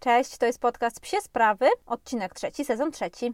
Cześć, to jest podcast Psie Sprawy, odcinek trzeci, sezon trzeci.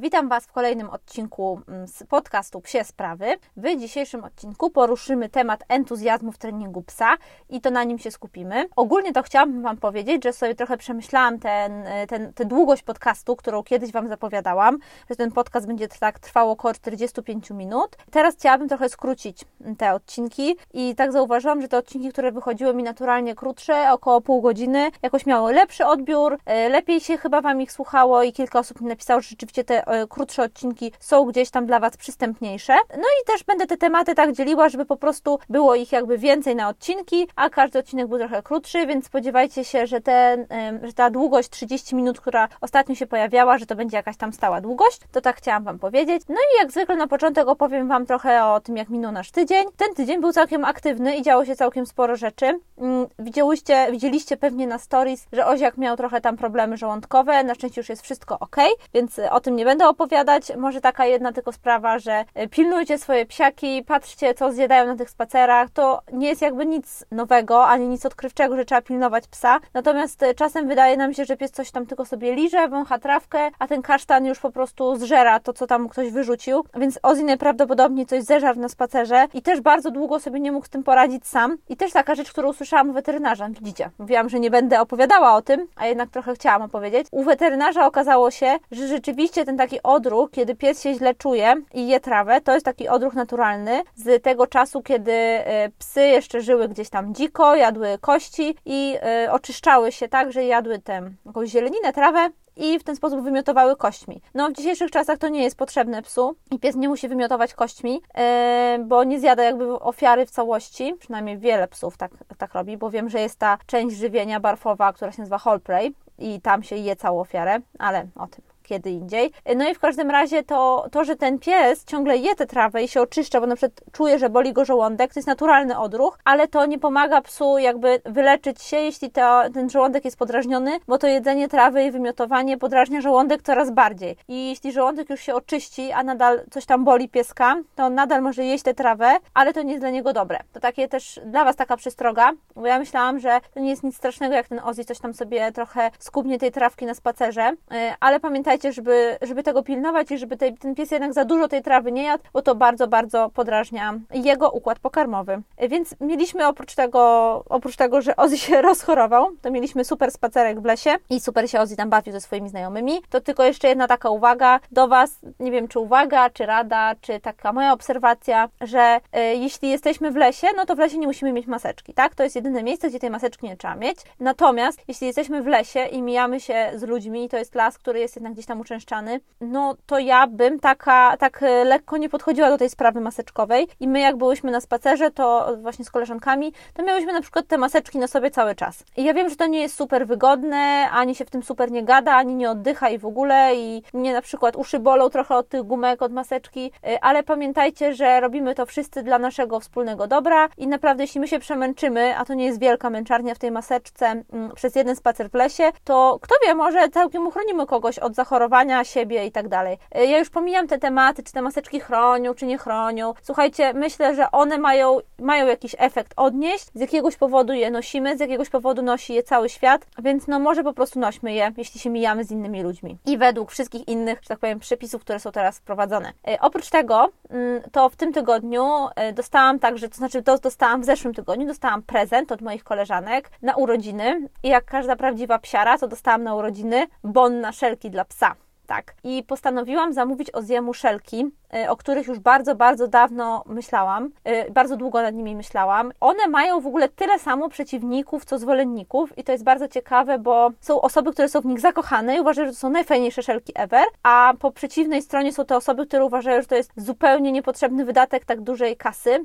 Witam Was w kolejnym odcinku mm, z podcastu Psie Sprawy. W dzisiejszym odcinku poruszymy temat entuzjazmu w treningu psa i to na nim się skupimy. Ogólnie to chciałabym Wam powiedzieć, że sobie trochę przemyślałam ten, ten, tę długość podcastu, którą kiedyś Wam zapowiadałam, że ten podcast będzie tak trwał około 45 minut. Teraz chciałabym trochę skrócić te odcinki i tak zauważyłam, że te odcinki, które wychodziły mi naturalnie krótsze, około pół godziny, jakoś miały lepszy odbiór, e, lepiej się chyba Wam ich słuchało i kilka osób mi napisało, że rzeczywiście te E, krótsze odcinki są gdzieś tam dla Was przystępniejsze. No i też będę te tematy tak dzieliła, żeby po prostu było ich jakby więcej na odcinki, a każdy odcinek był trochę krótszy, więc spodziewajcie się, że, ten, że ta długość 30 minut, która ostatnio się pojawiała, że to będzie jakaś tam stała długość. To tak chciałam Wam powiedzieć. No i jak zwykle na początek opowiem Wam trochę o tym, jak minął nasz tydzień. Ten tydzień był całkiem aktywny i działo się całkiem sporo rzeczy. Mm, widziałyście, widzieliście pewnie na stories, że Oziak miał trochę tam problemy żołądkowe. Na szczęście już jest wszystko ok, więc o tym nie będę będę opowiadać. Może taka jedna tylko sprawa, że e, pilnujcie swoje psiaki, patrzcie, co zjadają na tych spacerach. To nie jest jakby nic nowego, ani nic odkrywczego, że trzeba pilnować psa. Natomiast e, czasem wydaje nam się, że pies coś tam tylko sobie liże, wącha trawkę, a ten kasztan już po prostu zżera to, co tam ktoś wyrzucił. Więc Ozzy najprawdopodobniej coś zeżarł na spacerze i też bardzo długo sobie nie mógł z tym poradzić sam. I też taka rzecz, którą usłyszałam u weterynarza. Widzicie, mówiłam, że nie będę opowiadała o tym, a jednak trochę chciałam opowiedzieć. U weterynarza okazało się, że rzeczywiście ten taki odruch, kiedy pies się źle czuje i je trawę, to jest taki odruch naturalny z tego czasu, kiedy e, psy jeszcze żyły gdzieś tam dziko, jadły kości i e, oczyszczały się tak, że jadły tę jakąś zieleninę, trawę i w ten sposób wymiotowały kośćmi. No w dzisiejszych czasach to nie jest potrzebne psu i pies nie musi wymiotować kośćmi, yy, bo nie zjada jakby ofiary w całości, przynajmniej wiele psów tak, tak robi, bo wiem, że jest ta część żywienia barfowa, która się nazywa whole i tam się je całą ofiarę, ale o tym kiedy indziej. No i w każdym razie to, to, że ten pies ciągle je tę trawę i się oczyszcza, bo na przykład czuje, że boli go żołądek, to jest naturalny odruch, ale to nie pomaga psu jakby wyleczyć się, jeśli to, ten żołądek jest podrażniony, bo to jedzenie trawy i wymiotowanie podrażnia żołądek coraz bardziej. I jeśli żołądek już się oczyści, a nadal coś tam boli pieska, to on nadal może jeść tę trawę, ale to nie jest dla niego dobre. To takie też dla Was taka przestroga, bo ja myślałam, że to nie jest nic strasznego, jak ten Ozzy coś tam sobie trochę skubnie tej trawki na spacerze, y, ale pamiętajcie, pamiętajcie, żeby, żeby tego pilnować i żeby tej, ten pies jednak za dużo tej trawy nie jadł, bo to bardzo, bardzo podrażnia jego układ pokarmowy. Więc mieliśmy oprócz tego, oprócz tego, że Ozzy się rozchorował, to mieliśmy super spacerek w lesie i super się Ozzy tam bawił ze swoimi znajomymi. To tylko jeszcze jedna taka uwaga do Was, nie wiem czy uwaga, czy rada, czy taka moja obserwacja, że y, jeśli jesteśmy w lesie, no to w lesie nie musimy mieć maseczki, tak? To jest jedyne miejsce, gdzie tej maseczki nie trzeba mieć. Natomiast jeśli jesteśmy w lesie i mijamy się z ludźmi, to jest las, który jest jednak gdzieś tam tam uczęszczany, no to ja bym taka, tak e, lekko nie podchodziła do tej sprawy maseczkowej i my jak byłyśmy na spacerze, to właśnie z koleżankami, to miałyśmy na przykład te maseczki na sobie cały czas. I ja wiem, że to nie jest super wygodne, ani się w tym super nie gada, ani nie oddycha i w ogóle i mnie na przykład uszy bolą trochę od tych gumek, od maseczki, e, ale pamiętajcie, że robimy to wszyscy dla naszego wspólnego dobra i naprawdę jeśli my się przemęczymy, a to nie jest wielka męczarnia w tej maseczce mm, przez jeden spacer w lesie, to kto wie, może całkiem uchronimy kogoś od zachorowania chorowania siebie i tak dalej. E, ja już pomijam te tematy, czy te maseczki chronią, czy nie chronią. Słuchajcie, myślę, że one mają, mają jakiś efekt odnieść, z jakiegoś powodu je nosimy, z jakiegoś powodu nosi je cały świat, więc no może po prostu nośmy je, jeśli się mijamy z innymi ludźmi. I według wszystkich innych, że tak powiem, przepisów, które są teraz wprowadzone. E, oprócz tego, mm, to w tym tygodniu e, dostałam także, to znaczy to dostałam w zeszłym tygodniu, dostałam prezent od moich koleżanek na urodziny i jak każda prawdziwa psiara, to dostałam na urodziny bon na szelki dla psa tak. I postanowiłam zamówić Oziemu szelki, y, o których już bardzo, bardzo dawno myślałam, y, bardzo długo nad nimi myślałam. One mają w ogóle tyle samo przeciwników, co zwolenników i to jest bardzo ciekawe, bo są osoby, które są w nich zakochane i uważają, że to są najfajniejsze szelki ever, a po przeciwnej stronie są te osoby, które uważają, że to jest zupełnie niepotrzebny wydatek tak dużej kasy y,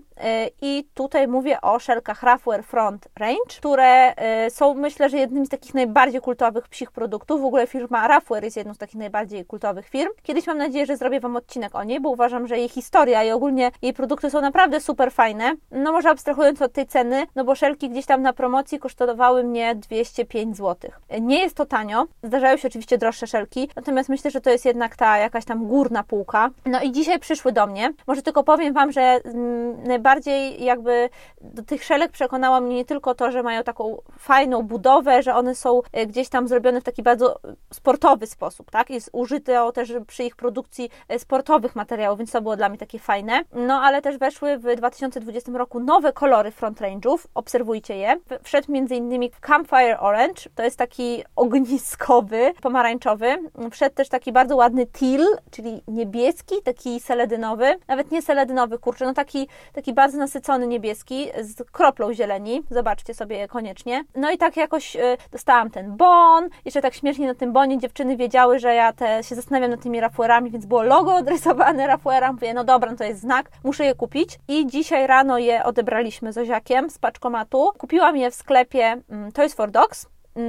i tutaj mówię o szelkach Raffler Front Range, które są myślę, że jednymi z takich najbardziej kultowych psich produktów. W ogóle firma Raffler jest jedną z takich najbardziej kultowych firm. Kiedyś mam nadzieję, że zrobię Wam odcinek o niej, bo uważam, że jej historia i ogólnie jej produkty są naprawdę super fajne. No może abstrahując od tej ceny, no bo szelki gdzieś tam na promocji kosztowały mnie 205 zł. Nie jest to tanio, zdarzają się oczywiście droższe szelki, natomiast myślę, że to jest jednak ta jakaś tam górna półka. No i dzisiaj przyszły do mnie. Może tylko powiem Wam, że mm, najbardziej jakby do tych szelek przekonało mnie nie tylko to, że mają taką fajną budowę, że one są e, gdzieś tam zrobione w taki bardzo sportowy sposób, tak? Jest użyte też przy ich produkcji e, sportowych materiałów, więc to było dla mnie takie fajne. No ale też weszły w 2020 roku nowe kolory front range'ów, obserwujcie je. Wszedł m.in. Campfire Orange, to jest taki ogniskowy, pomarańczowy. Wszedł też taki bardzo ładny teal, czyli niebieski, taki seledynowy, nawet nie seledynowy, kurczę, no taki, taki bardzo nasycony niebieski z kroplą zieleni. Zobaczcie sobie koniecznie. No i tak jakoś y, dostałam ten bon. Jeszcze tak śmiesznie na tym bonie dziewczyny wiedziały, że ja te, się zastanawiam nad tymi rafuerami, więc było logo odrysowane rafuera. Mówię, no dobra, no to jest znak, muszę je kupić. I dzisiaj rano je odebraliśmy z Oziakiem z paczkomatu. Kupiłam je w sklepie mm, Toys for Dogs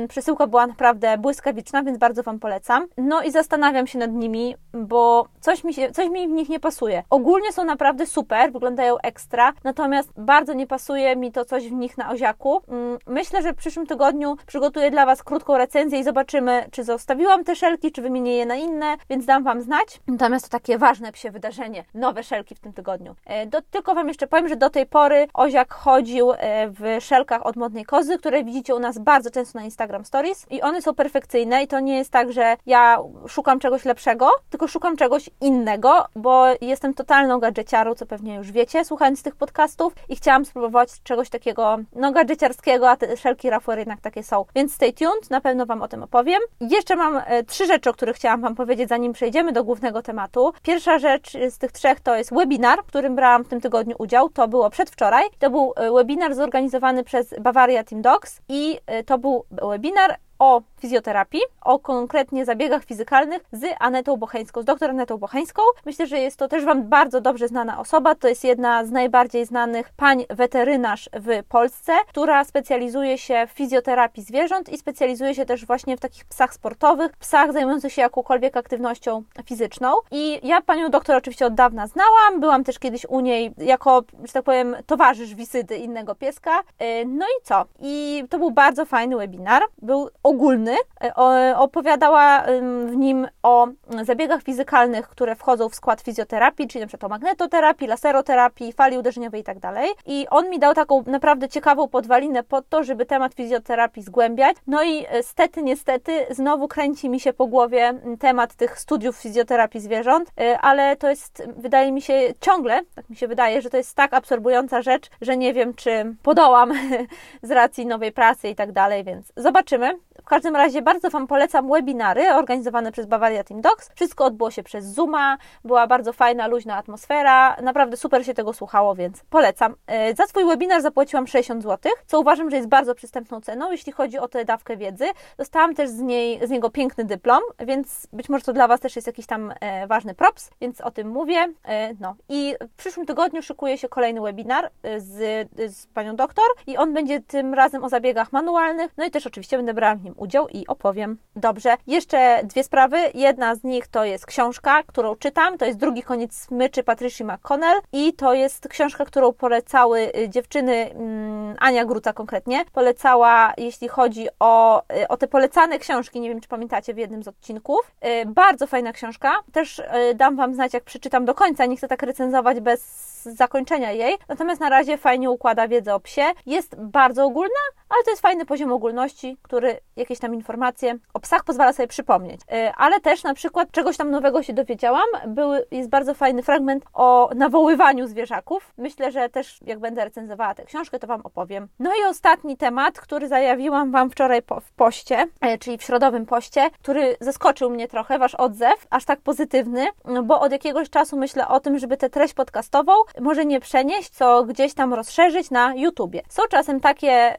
przesyłka była naprawdę błyskawiczna, więc bardzo Wam polecam. No i zastanawiam się nad nimi, bo coś mi, się, coś mi w nich nie pasuje. Ogólnie są naprawdę super, wyglądają ekstra, natomiast bardzo nie pasuje mi to coś w nich na oziaku. Mm, myślę, że w przyszłym tygodniu przygotuję dla Was krótką recenzję i zobaczymy, czy zostawiłam te szelki, czy wymienię je na inne, więc dam Wam znać. Natomiast to takie ważne psie wydarzenie, nowe szelki w tym tygodniu. E, do, tylko Wam jeszcze powiem, że do tej pory oziak chodził e, w szelkach od modnej kozy, które widzicie u nas bardzo często na Instagramie Instagram Stories i one są perfekcyjne i to nie jest tak, że ja szukam czegoś lepszego, tylko szukam czegoś innego, bo jestem totalną gadżeciarą, co pewnie już wiecie, słuchając tych podcastów i chciałam spróbować czegoś takiego, no gadżeciarskiego, a te szelki Rafuer jednak takie są. Więc stay tuned, na pewno Wam o tym opowiem. Jeszcze mam e, trzy rzeczy, o których chciałam Wam powiedzieć, zanim przejdziemy do głównego tematu. Pierwsza rzecz z tych trzech to jest webinar, w którym brałam w tym tygodniu udział. To było przedwczoraj. To był e, webinar zorganizowany przez Bavaria Team Dogs i e, to był webinar o fizjoterapii, o konkretnie zabiegach fizykalnych z Anetą Bocheńską, z doktor Anetą Bocheńską. Myślę, że jest to też Wam bardzo dobrze znana osoba. To jest jedna z najbardziej znanych pań weterynarz w Polsce, która specjalizuje się w fizjoterapii zwierząt i specjalizuje się też właśnie w takich psach sportowych, psach zajmujących się jakąkolwiek aktywnością fizyczną. I ja panią doktor oczywiście od dawna znałam, byłam też kiedyś u niej jako, że tak powiem, towarzysz wizyty innego pieska. Y, no i co? I to był bardzo fajny webinar. Był ogólny. E, opowiadała w nim o zabiegach fizykalnych, które wchodzą w skład fizjoterapii, czyli np. o magnetoterapii, laseroterapii, fali uderzeniowej itd. Tak I on mi dał taką naprawdę ciekawą podwalinę pod to, żeby temat fizjoterapii zgłębiać. No i e, stety, niestety, znowu kręci mi się po głowie temat tych studiów fizjoterapii zwierząt, e, ale to jest, wydaje mi się, ciągle, tak mi się wydaje, że to jest tak absorbująca rzecz, że nie wiem, czy podołam z racji nowej pracy i tak dalej, więc zobaczymy. W każdym razie bardzo Wam polecam webinary organizowane przez Bavaria Team Docs. Wszystko odbyło się przez Zooma, była bardzo fajna, luźna atmosfera, naprawdę super się tego słuchało, więc polecam. E, za swój webinar zapłaciłam 60 zł, co uważam, że jest bardzo przystępną ceną, jeśli chodzi o tę dawkę wiedzy. Dostałam też z, niej, z niego piękny dyplom, więc być może to dla Was też jest jakiś tam e, ważny props, więc o tym mówię. E, no i w przyszłym tygodniu szykuje się kolejny webinar z, z panią doktor i on będzie tym razem o zabiegach manualnych, no i też oczywiście będę brała w nim udział i opowiem. Dobrze, jeszcze dwie sprawy. Jedna z nich to jest książka, którą czytam. To jest drugi koniec smyczy Patricia McConnell i to jest książka, którą polecały y, dziewczyny, mm, Ania Gruca konkretnie, polecała, jeśli chodzi o, y, o te polecane książki, nie wiem czy pamiętacie w jednym z odcinków. Y, bardzo fajna książka. Też dam Wam znać, jak przeczytam do końca. Nie chcę tak recenzować bez zakończenia jej. Natomiast na razie fajnie układa wiedzę o psie. Jest bardzo ogólna, ale to jest fajny poziom ogólności, który jakieś tam informacje o psach pozwala sobie przypomnieć. Y, ale też na przykład czegoś tam nowego się dowiedziałam. Był, jest bardzo fajny fragment o nawoływaniu zwierzaków. Myślę, że też jak będę recenzowała tę książkę, to Wam opowiem. No i ostatni temat, który zajawiłam Wam wczoraj po, w poście, y, czyli w środowym poście, który zaskoczył mnie trochę, Wasz odzew, aż tak pozytywny, bo od jakiegoś czasu myślę o tym, żeby tę treść podcastową może nie przenieść, co gdzieś tam rozszerzyć na YouTubie. Są czasem takie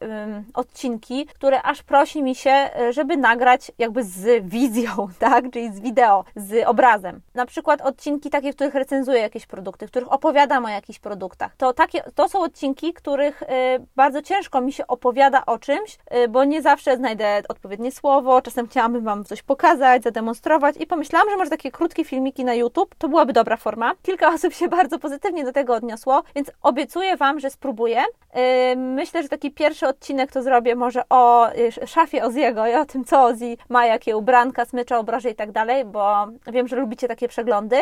odcinki, które aż prosi mi się, e, żeby nagrać jakby z wizją, tak, czyli z wideo, z obrazem. Na przykład odcinki takie, w których recenzuję jakieś produkty, w których opowiadam o jakichś produktach. To, takie, to są odcinki, których bardzo ciężko mi się opowiada o czymś, bo nie zawsze znajdę odpowiednie słowo, czasem chciałabym Wam coś pokazać, zademonstrować i pomyślałam, że może takie krótkie filmiki na YouTube to byłaby dobra forma. Kilka osób się bardzo pozytywnie do tego odniosło, więc obiecuję Wam, że spróbuję. Myślę, że taki pierwszy odcinek to zrobię może o szafie Oziego i o tym, co Ozzy ma, jakie ubranka, smycze, obroże i tak dalej, bo wiem, że lubicie takie przeglądy.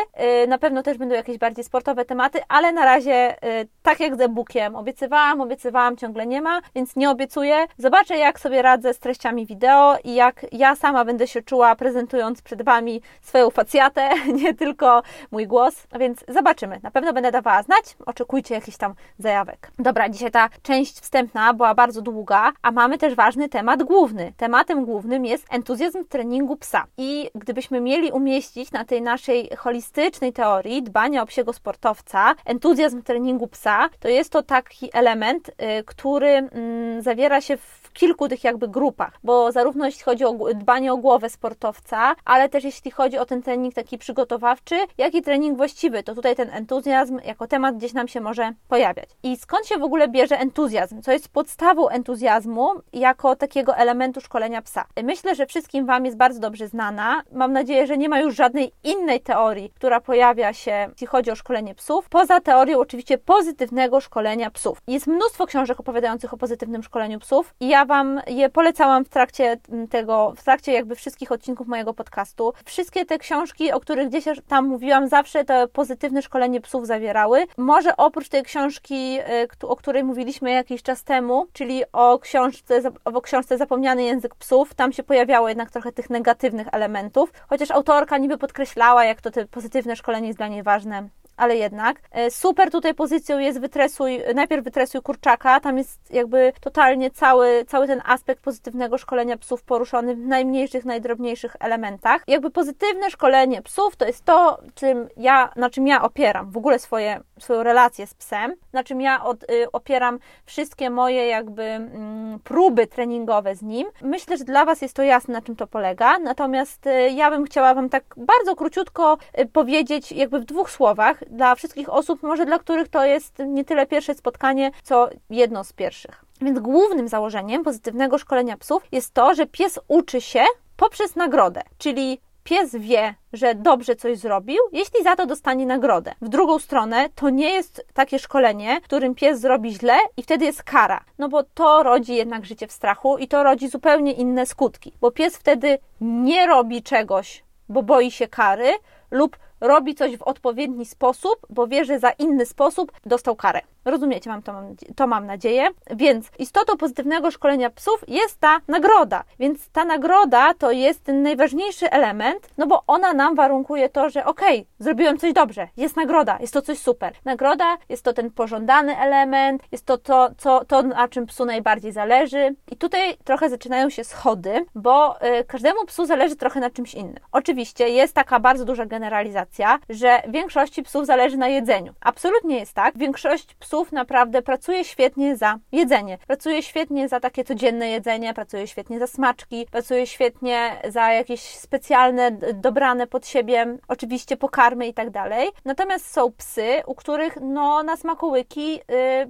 Y, na pewno też będą jakieś bardziej sportowe tematy, ale na razie y, tak jak z e-bookiem. Obiecywałam, obiecywałam, ciągle nie ma, więc nie obiecuję. Zobaczę, jak sobie radzę z treściami wideo i jak ja sama będę się czuła prezentując przed Wami swoją facjatę, nie tylko mój głos, więc zobaczymy. Na pewno będę dawała znać, oczekujcie jakichś tam zajawek. Dobra, dzisiaj ta część wstępna była bardzo długa, a mamy też ważny temat główny. Tematem głównym jest entuzjazm treningu psa. I gdybyśmy mieli umieścić na tej naszej holistycznej teorii dbania o psiego sportowca, entuzjazm treningu psa, to jest to taki element, y, który mm, zawiera się w kilku tych jakby grupach, bo zarówno jeśli chodzi o dbanie o głowę sportowca, ale też jeśli chodzi o ten trening taki przygotowawczy, jak i trening właściwy, to tutaj ten entuzjazm jako temat gdzieś nam się może pojawiać. I skąd się w ogóle bierze entuzjazm? Co jest podstawą entuzjazmu jako takiego elementu szkolenia psa? Myślę, że wszystkim Wam jest bardzo dobrze znana. Mam nadzieję, że nie ma już żadnej innej teorii, która pojawia się, jeśli chodzi o szkolenie psów, poza teorią oczywiście pozytywnego szkolenia psów. Jest mnóstwo książek opowiadających o pozytywnym szkoleniu psów i ja Wam je polecałam w trakcie tego, w trakcie jakby wszystkich odcinków mojego podcastu. Wszystkie te książki, o których gdzieś tam mówiłam, zawsze to pozytywne szkolenie psów zawierały. Może oprócz tej książki, y, o której mówiliśmy jakiś czas temu, czyli o książce, o książce Zapomniany język psów, tam się pojawiało jednak trochę tych negatywnych elementów, chociaż autorka niby podkreślała, jak to te pozytywne szkolenie jest dla niej ważne ale jednak. E, super tutaj pozycją jest wytresuj, najpierw wytresuj kurczaka, tam jest jakby totalnie cały, cały ten aspekt pozytywnego szkolenia psów poruszony w najmniejszych, najdrobniejszych elementach. Jakby pozytywne szkolenie psów to jest to, czym ja, na czym ja opieram w ogóle swoje, swoją relację z psem, na czym ja od, y, opieram wszystkie moje jakby mm, próby treningowe z nim. Myślę, że dla Was jest to jasne, na czym to polega, natomiast y, ja bym chciała Wam tak bardzo króciutko y, powiedzieć jakby w dwóch słowach, dla wszystkich osób, może dla których to jest nie tyle pierwsze spotkanie, co jedno z pierwszych. Więc głównym założeniem pozytywnego szkolenia psów jest to, że pies uczy się poprzez nagrodę, czyli pies wie, że dobrze coś zrobił, jeśli za to dostanie nagrodę. W drugą stronę, to nie jest takie szkolenie, w którym pies zrobi źle i wtedy jest kara, no bo to rodzi jednak życie w strachu i to rodzi zupełnie inne skutki, bo pies wtedy nie robi czegoś, bo boi się kary, lub robi coś w odpowiedni sposób, bo wie, że za inny sposób dostał karę. Rozumiecie, mam to, mam, to mam nadzieję. Więc istotą pozytywnego szkolenia psów jest ta nagroda. Więc ta nagroda to jest ten najważniejszy element, no bo ona nam warunkuje to, że okej, okay, zrobiłem coś dobrze, jest nagroda, jest to coś super. Nagroda jest to ten pożądany element, jest to to, co, to na czym psu najbardziej zależy. I tutaj trochę zaczynają się schody, bo y, każdemu psu zależy trochę na czymś innym. Oczywiście jest taka bardzo duża generalizacja, że większości psów zależy na jedzeniu. Absolutnie jest tak. Większość psów naprawdę pracuje świetnie za jedzenie. Pracuje świetnie za takie codzienne jedzenie, pracuje świetnie za smaczki, pracuje świetnie za jakieś specjalne, dobrane pod siebie, oczywiście pokarmy i tak dalej. Natomiast są psy, u których no, na smakołyki yy,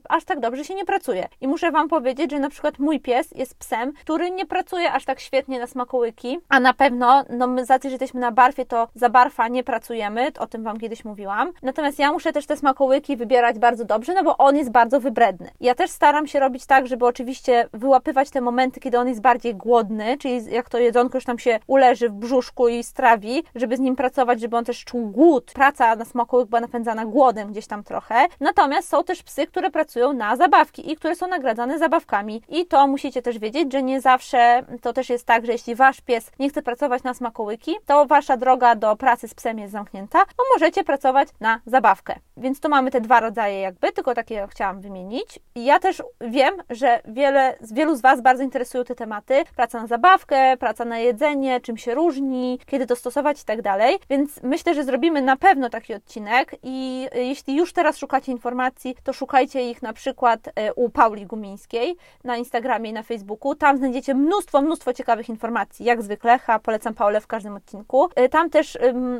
aż tak dobrze się nie pracuje. I muszę Wam powiedzieć, że na przykład mój pies jest psem, który nie pracuje aż tak świetnie na smakołyki, a na pewno, no my za to, że jesteśmy na barfie, to za barfa nie pracujemy, o tym Wam kiedyś mówiłam. Natomiast ja muszę też te smakołyki wybierać bardzo dobrze, no bo on jest bardzo wybredny. Ja też staram się robić tak, żeby oczywiście wyłapywać te momenty, kiedy on jest bardziej głodny, czyli jak to jedzonko już tam się uleży w brzuszku i strawi, żeby z nim pracować, żeby on też czuł głód. Praca na smakołyk była napędzana głodem gdzieś tam trochę. Natomiast są też psy, które pracują na zabawki i które są nagradzane zabawkami. I to musicie też wiedzieć, że nie zawsze to też jest tak, że jeśli wasz pies nie chce pracować na smakołyki, to wasza droga do pracy z psem jest zamknięta zamknięta, no możecie pracować na zabawkę. Więc tu mamy te dwa rodzaje jakby, tylko takie chciałam wymienić. I ja też wiem, że wiele, wielu z Was bardzo interesują te tematy. Praca na zabawkę, praca na jedzenie, czym się różni, kiedy to stosować i tak dalej. Więc myślę, że zrobimy na pewno taki odcinek i jeśli już teraz szukacie informacji, to szukajcie ich na przykład e, u Pauli Gumińskiej na Instagramie i na Facebooku. Tam znajdziecie mnóstwo, mnóstwo ciekawych informacji, jak zwykle. Ha, polecam Paulę w każdym odcinku. E, tam też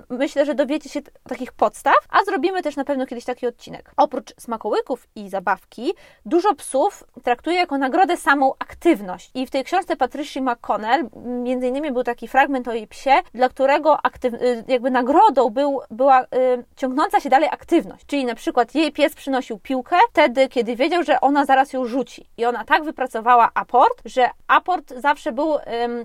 myślę, że dowiecie się takich podstaw, a zrobimy też na pewno kiedyś taki odcinek. Oprócz smakołyków i zabawki, dużo psów traktuje jako nagrodę samą aktywność. I w tej książce Patricia McConnell między innymi był taki fragment o jej psie, dla którego aktyw, y, jakby nagrodą był, była y, ciągnąca się dalej aktywność. Czyli na przykład jej pies przynosił piłkę wtedy, kiedy wiedział, że ona zaraz ją rzuci. I ona tak wypracowała aport, że aport zawsze był y,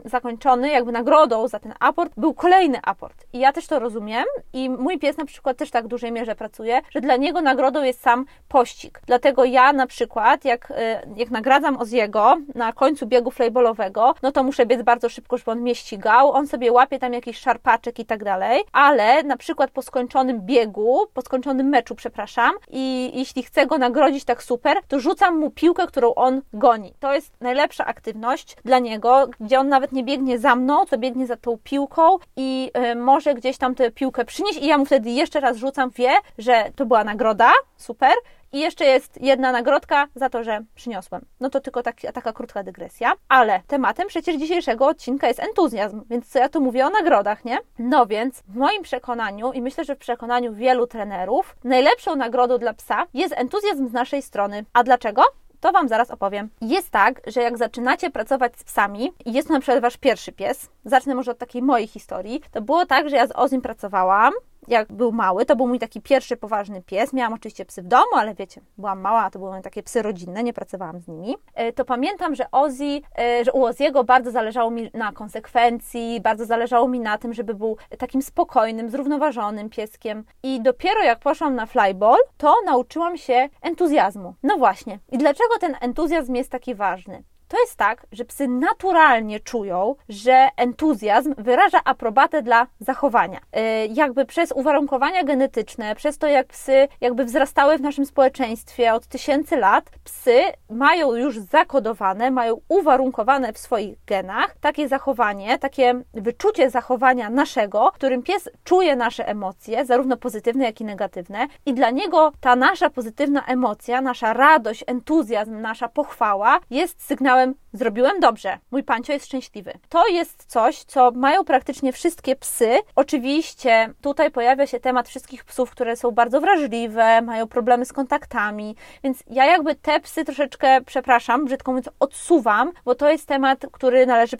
zakończony, jakby nagrodą za ten aport był kolejny aport. I ja też to rozumiem i mój pies na przykład też tak w dużej mierze pracuje, że dla niego nagrodą jest sam pościg. Dlatego ja na przykład, jak, y, jak nagradzam Oziego na końcu biegu flejbolowego, no to muszę biec bardzo szybko, żeby on mnie ścigał, on sobie łapie tam jakiś szarpaczek i tak dalej, ale na przykład po skończonym biegu, po skończonym meczu, przepraszam, i jeśli chcę go nagrodzić tak super, to rzucam mu piłkę, którą on goni. To jest najlepsza aktywność dla niego, gdzie on nawet nie biegnie za mną, co biegnie za tą piłką i y, może gdzieś tam tę piłkę przynieść i ja mu wtedy jeszcze raz rzucam, wie, że to była nagroda, super, i jeszcze jest jedna nagrodka za to, że przyniosłem. No to tylko taki, taka krótka dygresja. Ale tematem przecież dzisiejszego odcinka jest entuzjazm, więc co ja tu mówię o nagrodach, nie? No więc w moim przekonaniu i myślę, że w przekonaniu wielu trenerów, najlepszą nagrodą dla psa jest entuzjazm z naszej strony. A dlaczego? To Wam zaraz opowiem. Jest tak, że jak zaczynacie pracować z psami i jest to na przykład Wasz pierwszy pies, zacznę może od takiej mojej historii, to było tak, że ja z Ozim pracowałam, jak był mały, to był mój taki pierwszy poważny pies. Miałam oczywiście psy w domu, ale wiecie, byłam mała, to były takie psy rodzinne, nie pracowałam z nimi. E, to pamiętam, że Ozzy, e, że u Oziego bardzo zależało mi na konsekwencji, bardzo zależało mi na tym, żeby był takim spokojnym, zrównoważonym pieskiem. I dopiero jak poszłam na flyball, to nauczyłam się entuzjazmu. No właśnie. I dlaczego ten entuzjazm jest taki ważny? To jest tak, że psy naturalnie czują, że entuzjazm wyraża aprobatę dla zachowania. Yy, jakby przez uwarunkowania genetyczne, przez to jak psy jakby wzrastały w naszym społeczeństwie od tysięcy lat, psy mają już zakodowane, mają uwarunkowane w swoich genach takie zachowanie, takie wyczucie zachowania naszego, w którym pies czuje nasze emocje, zarówno pozytywne, jak i negatywne, i dla niego ta nasza pozytywna emocja, nasza radość, entuzjazm, nasza pochwała jest sygnałem zrobiłem dobrze, mój pancio jest szczęśliwy. To jest coś, co mają praktycznie wszystkie psy. Oczywiście tutaj pojawia się temat wszystkich psów, które są bardzo wrażliwe, mają problemy z kontaktami, więc ja jakby te psy troszeczkę, przepraszam, brzydko mówiąc, odsuwam, bo to jest temat, który należy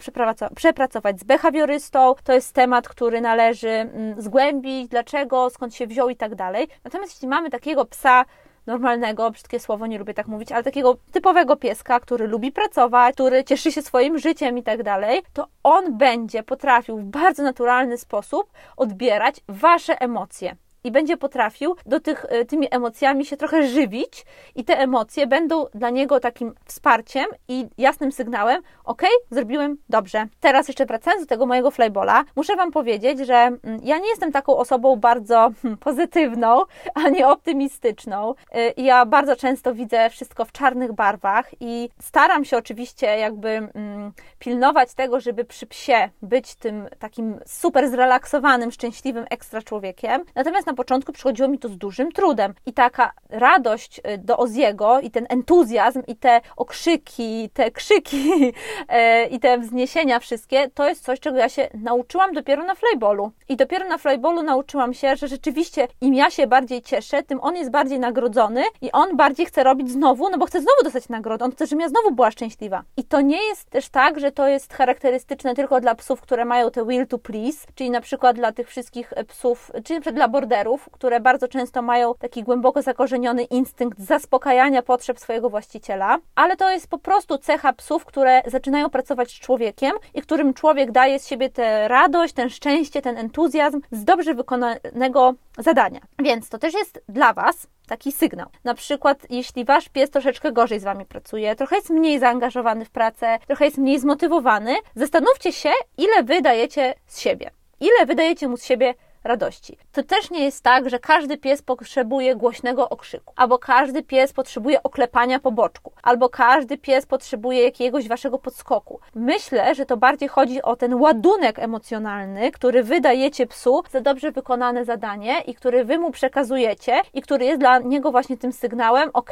przepracować z behawiorystą, to jest temat, który należy mm, zgłębić, dlaczego, skąd się wziął i tak dalej. Natomiast jeśli mamy takiego psa, normalnego, brzydkie słowo, nie lubię tak mówić, ale takiego typowego pieska, który lubi pracować, który cieszy się swoim życiem i tak dalej, to on będzie potrafił w bardzo naturalny sposób odbierać Wasze emocje i będzie potrafił do tych, e, tymi emocjami się trochę żywić i te emocje będą dla niego takim wsparciem i jasnym sygnałem, ok, zrobiłem dobrze. Teraz jeszcze wracając do tego mojego flybola, muszę Wam powiedzieć, że mm, ja nie jestem taką osobą bardzo hmm, pozytywną, ani optymistyczną. E, ja bardzo często widzę wszystko w czarnych barwach i staram się oczywiście jakby mm, pilnować tego, żeby przy psie być tym takim super zrelaksowanym, szczęśliwym ekstra człowiekiem. Natomiast na początku przychodziło mi to z dużym trudem. I taka radość y, do Oziego i ten entuzjazm i te okrzyki, te krzyki e, i te wzniesienia wszystkie, to jest coś, czego ja się nauczyłam dopiero na flyballu. I dopiero na flyballu nauczyłam się, że rzeczywiście im ja się bardziej cieszę, tym on jest bardziej nagrodzony i on bardziej chce robić znowu, no bo chce znowu dostać nagrodę. On chce, żebym ja znowu była szczęśliwa. I to nie jest też tak, że to jest charakterystyczne tylko dla psów, które mają te will to please, czyli na przykład dla tych wszystkich psów, czyli dla borderów, które bardzo często mają taki głęboko zakorzeniony instynkt zaspokajania potrzeb swojego właściciela, ale to jest po prostu cecha psów, które zaczynają pracować z człowiekiem i którym człowiek daje z siebie tę radość, ten szczęście, ten entuzjazm z dobrze wykonanego zadania. Więc to też jest dla Was taki sygnał. Na przykład, jeśli wasz pies troszeczkę gorzej z wami pracuje, trochę jest mniej zaangażowany w pracę, trochę jest mniej zmotywowany, zastanówcie się, ile wy dajecie z siebie. Ile wydajecie mu z siebie radości. To też nie jest tak, że każdy pies potrzebuje głośnego okrzyku, albo każdy pies potrzebuje oklepania po boczku, albo każdy pies potrzebuje jakiegoś waszego podskoku. Myślę, że to bardziej chodzi o ten ładunek emocjonalny, który wydajecie psu za dobrze wykonane zadanie i który wy mu przekazujecie i który jest dla niego właśnie tym sygnałem, ok,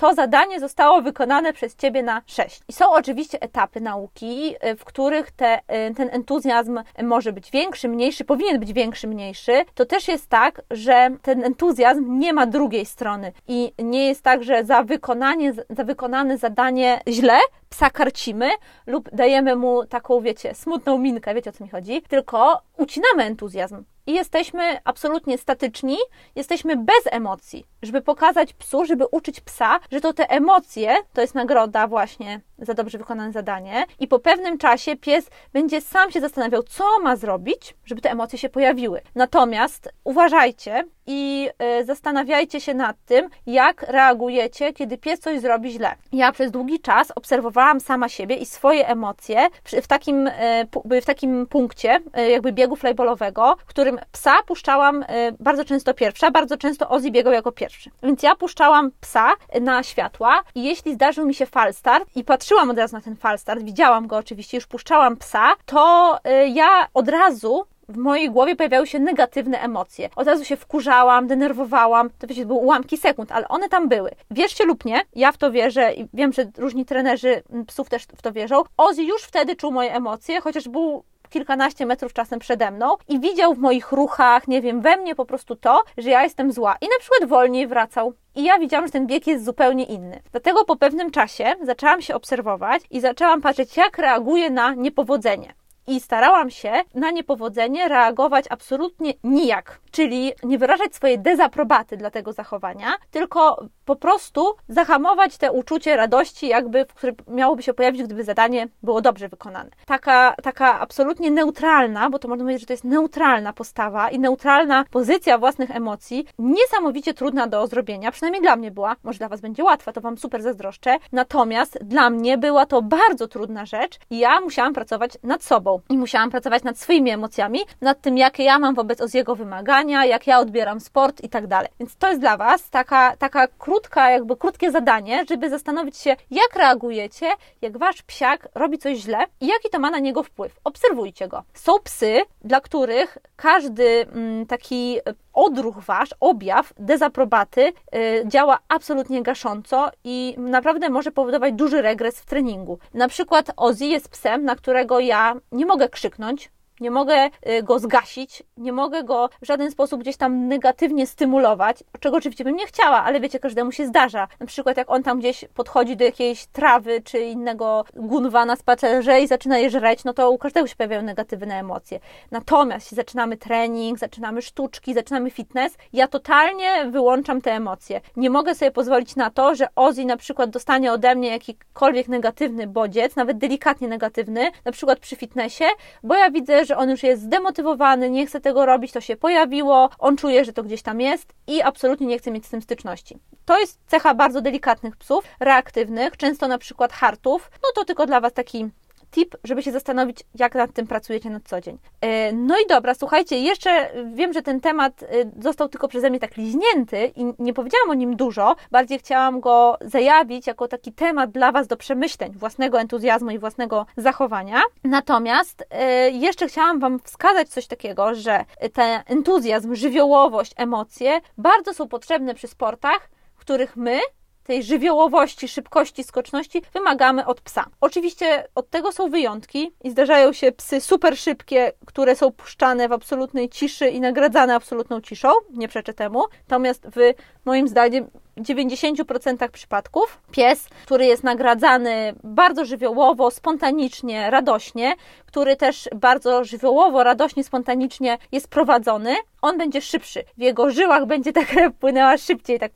to zadanie zostało wykonane przez ciebie na 6. I są oczywiście etapy nauki, y, w których te, y, ten entuzjazm może być większy, mniejszy, powinien być większy, mniejszy. To też jest tak, że ten entuzjazm nie ma drugiej strony i nie jest tak, że za wykonanie, za wykonane zadanie źle psa karcimy lub dajemy mu taką, wiecie, smutną minkę, wiecie o co mi chodzi, tylko ucinamy entuzjazm i jesteśmy absolutnie statyczni, jesteśmy bez emocji, żeby pokazać psu, żeby uczyć psa, że to te emocje to jest nagroda właśnie za dobrze wykonane zadanie i po pewnym czasie pies będzie sam się zastanawiał, co ma zrobić, żeby te emocje się pojawiły. Natomiast uważajcie i y, zastanawiajcie się nad tym, jak reagujecie, kiedy pies coś zrobi źle. Ja przez długi czas obserwowałam sama siebie i swoje emocje w takim, y, w takim punkcie, y, jakby biegu flyballowego, w którym psa puszczałam bardzo często pierwsza, bardzo często Ozzy biegał jako pierwszy. Więc ja puszczałam psa na światła i jeśli zdarzył mi się falstart i patrzyłam od razu na ten falstart, widziałam go oczywiście, już puszczałam psa, to ja od razu w mojej głowie pojawiały się negatywne emocje. Od razu się wkurzałam, denerwowałam. To wiecie, były ułamki sekund, ale one tam były. Wierzcie lub nie, ja w to wierzę i wiem, że różni trenerzy psów też w to wierzą. Ozzy już wtedy czuł moje emocje, chociaż był kilkanaście metrów czasem przede mną i widział w moich ruchach, nie wiem, we mnie po prostu to, że ja jestem zła. I na przykład wolniej wracał. I ja widziałam, że ten bieg jest zupełnie inny. Dlatego po pewnym czasie zaczęłam się obserwować i zaczęłam patrzeć, jak reaguje na niepowodzenie i starałam się na niepowodzenie reagować absolutnie nijak, czyli nie wyrażać swojej dezaprobaty dla tego zachowania, tylko po prostu zahamować te uczucie radości, jakby, które miałoby się pojawić, gdyby zadanie było dobrze wykonane. Taka, taka absolutnie neutralna, bo to można powiedzieć, że to jest neutralna postawa i neutralna pozycja własnych emocji, niesamowicie trudna do zrobienia, przynajmniej dla mnie była, może dla Was będzie łatwa, to Wam super zazdroszczę, natomiast dla mnie była to bardzo trudna rzecz i ja musiałam pracować nad sobą i musiałam pracować nad swoimi emocjami, nad tym, jakie ja mam wobec jego wymagania, jak ja odbieram sport i tak dalej. Więc to jest dla Was taka, taka krótka, jakby krótkie zadanie, żeby zastanowić się, jak reagujecie, jak Wasz psiak robi coś źle i jaki to ma na niego wpływ. Obserwujcie go. Są psy, dla których każdy mm, taki odruch wasz, objaw dezaprobaty y, działa absolutnie gasząco i naprawdę może powodować duży regres w treningu. Na przykład Ozzy jest psem, na którego ja nie mogę krzyknąć, nie mogę y, go zgasić, nie mogę go w żaden sposób gdzieś tam negatywnie stymulować, czego oczywiście bym nie chciała, ale wiecie, każdemu się zdarza. Na przykład jak on tam gdzieś podchodzi do jakiejś trawy czy innego gunwa na spacerze i zaczyna je żreć, no to u każdego się pojawiają negatywne emocje. Natomiast jeśli zaczynamy trening, zaczynamy sztuczki, zaczynamy fitness, ja totalnie wyłączam te emocje. Nie mogę sobie pozwolić na to, że Ozzy na przykład dostanie ode mnie jakikolwiek negatywny bodziec, nawet delikatnie negatywny, na przykład przy fitnessie, bo ja widzę, że on już jest zdemotywowany, nie chce tego robić, to się pojawiło, on czuje, że to gdzieś tam jest i absolutnie nie chce mieć z tym styczności. To jest cecha bardzo delikatnych psów, reaktywnych, często na przykład hartów. No to tylko dla Was taki tip, żeby się zastanowić, jak nad tym pracujecie na co dzień. E, no i dobra, słuchajcie, jeszcze wiem, że ten temat e, został tylko przeze mnie tak liźnięty i nie powiedziałam o nim dużo, bardziej chciałam go zajawić jako taki temat dla Was do przemyśleń, własnego entuzjazmu i własnego zachowania. Natomiast e, jeszcze chciałam Wam wskazać coś takiego, że ten entuzjazm, żywiołowość, emocje bardzo są potrzebne przy sportach, w których my tej żywiołowości, szybkości, skoczności wymagamy od psa. Oczywiście od tego są wyjątki i zdarzają się psy super szybkie, które są puszczane w absolutnej ciszy i nagradzane absolutną ciszą, nie przeczę temu. Natomiast w moim zdaniem 90% przypadków pies, który jest nagradzany bardzo żywiołowo, spontanicznie, radośnie, który też bardzo żywiołowo, radośnie, spontanicznie jest prowadzony, on będzie szybszy. W jego żyłach będzie ta krew płynęła szybciej, tak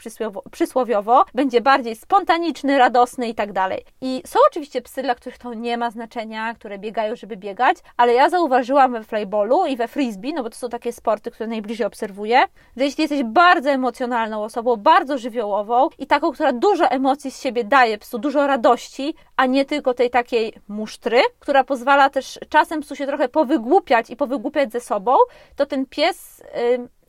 przysłowiowo, będzie bardziej spontaniczny, radosny i tak dalej. I są oczywiście psy, dla których to nie ma znaczenia, które biegają, żeby biegać, ale ja zauważyłam we flyballu i we frisbee, no bo to są takie sporty, które najbliżej obserwuję, że jeśli jesteś bardzo emocjonalną osobą, bardzo żywiołową, żywiołową i taką, która dużo emocji z siebie daje psu, dużo radości, a nie tylko tej takiej musztry, która pozwala też czasem psu się trochę powygłupiać i powygłupiać ze sobą, to ten pies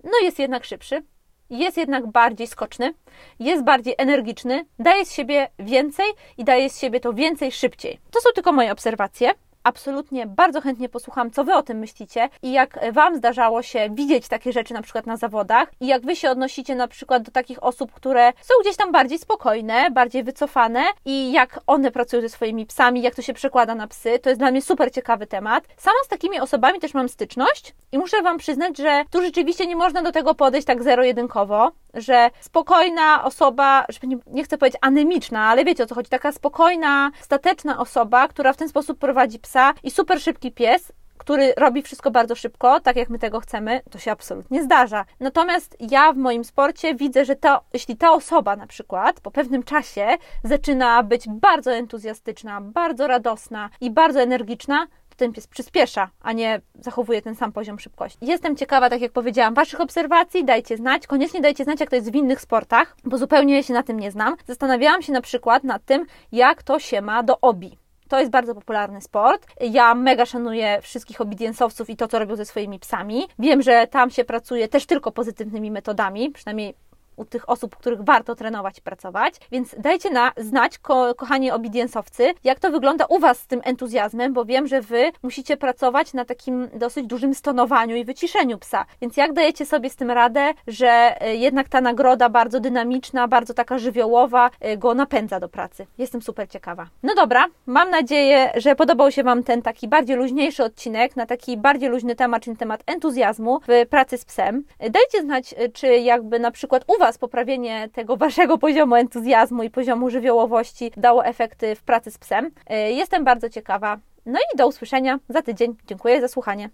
no jest jednak szybszy, jest jednak bardziej skoczny, jest bardziej energiczny, daje z siebie więcej i daje z siebie to więcej szybciej. To są tylko moje obserwacje absolutnie bardzo chętnie posłucham, co Wy o tym myślicie i jak Wam zdarzało się widzieć takie rzeczy na przykład na zawodach i jak Wy się odnosicie na przykład do takich osób, które są gdzieś tam bardziej spokojne, bardziej wycofane i jak one pracują ze swoimi psami, jak to się przekłada na psy. To jest dla mnie super ciekawy temat. Sama z takimi osobami też mam styczność i muszę Wam przyznać, że tu rzeczywiście nie można do tego podejść tak zero-jedynkowo, że spokojna osoba, żeby nie, nie chcę powiedzieć anemiczna, ale wiecie o co chodzi, taka spokojna, stateczna osoba, która w ten sposób prowadzi psa i super szybki pies, który robi wszystko bardzo szybko, tak jak my tego chcemy, to się absolutnie zdarza. Natomiast ja w moim sporcie widzę, że to, jeśli ta osoba na przykład po pewnym czasie zaczyna być bardzo entuzjastyczna, bardzo radosna i bardzo energiczna, ten pies przyspiesza, a nie zachowuje ten sam poziom szybkości. Jestem ciekawa, tak jak powiedziałam, Waszych obserwacji, dajcie znać. Koniecznie dajcie znać, jak to jest w innych sportach, bo zupełnie się na tym nie znam. Zastanawiałam się na przykład nad tym, jak to się ma do obi. To jest bardzo popularny sport. Ja mega szanuję wszystkich obediensowców i to, co robią ze swoimi psami. Wiem, że tam się pracuje też tylko pozytywnymi metodami, przynajmniej u tych osób, których warto trenować pracować. Więc dajcie na znać, ko, kochani obediensowcy, jak to wygląda u Was z tym entuzjazmem, bo wiem, że Wy musicie pracować na takim dosyć dużym stonowaniu i wyciszeniu psa. Więc jak dajecie sobie z tym radę, że e, jednak ta nagroda bardzo dynamiczna, bardzo taka żywiołowa e, go napędza do pracy? Jestem super ciekawa. No dobra, mam nadzieję, że podobał się Wam ten taki bardziej luźniejszy odcinek na taki bardziej luźny temat, czyli temat entuzjazmu w pracy z psem. E, dajcie znać, czy jakby na przykład u Was Was poprawienie tego Waszego poziomu entuzjazmu i poziomu żywiołowości dało efekty w pracy z psem. E, jestem bardzo ciekawa. No i do usłyszenia za tydzień. Dziękuję za słuchanie.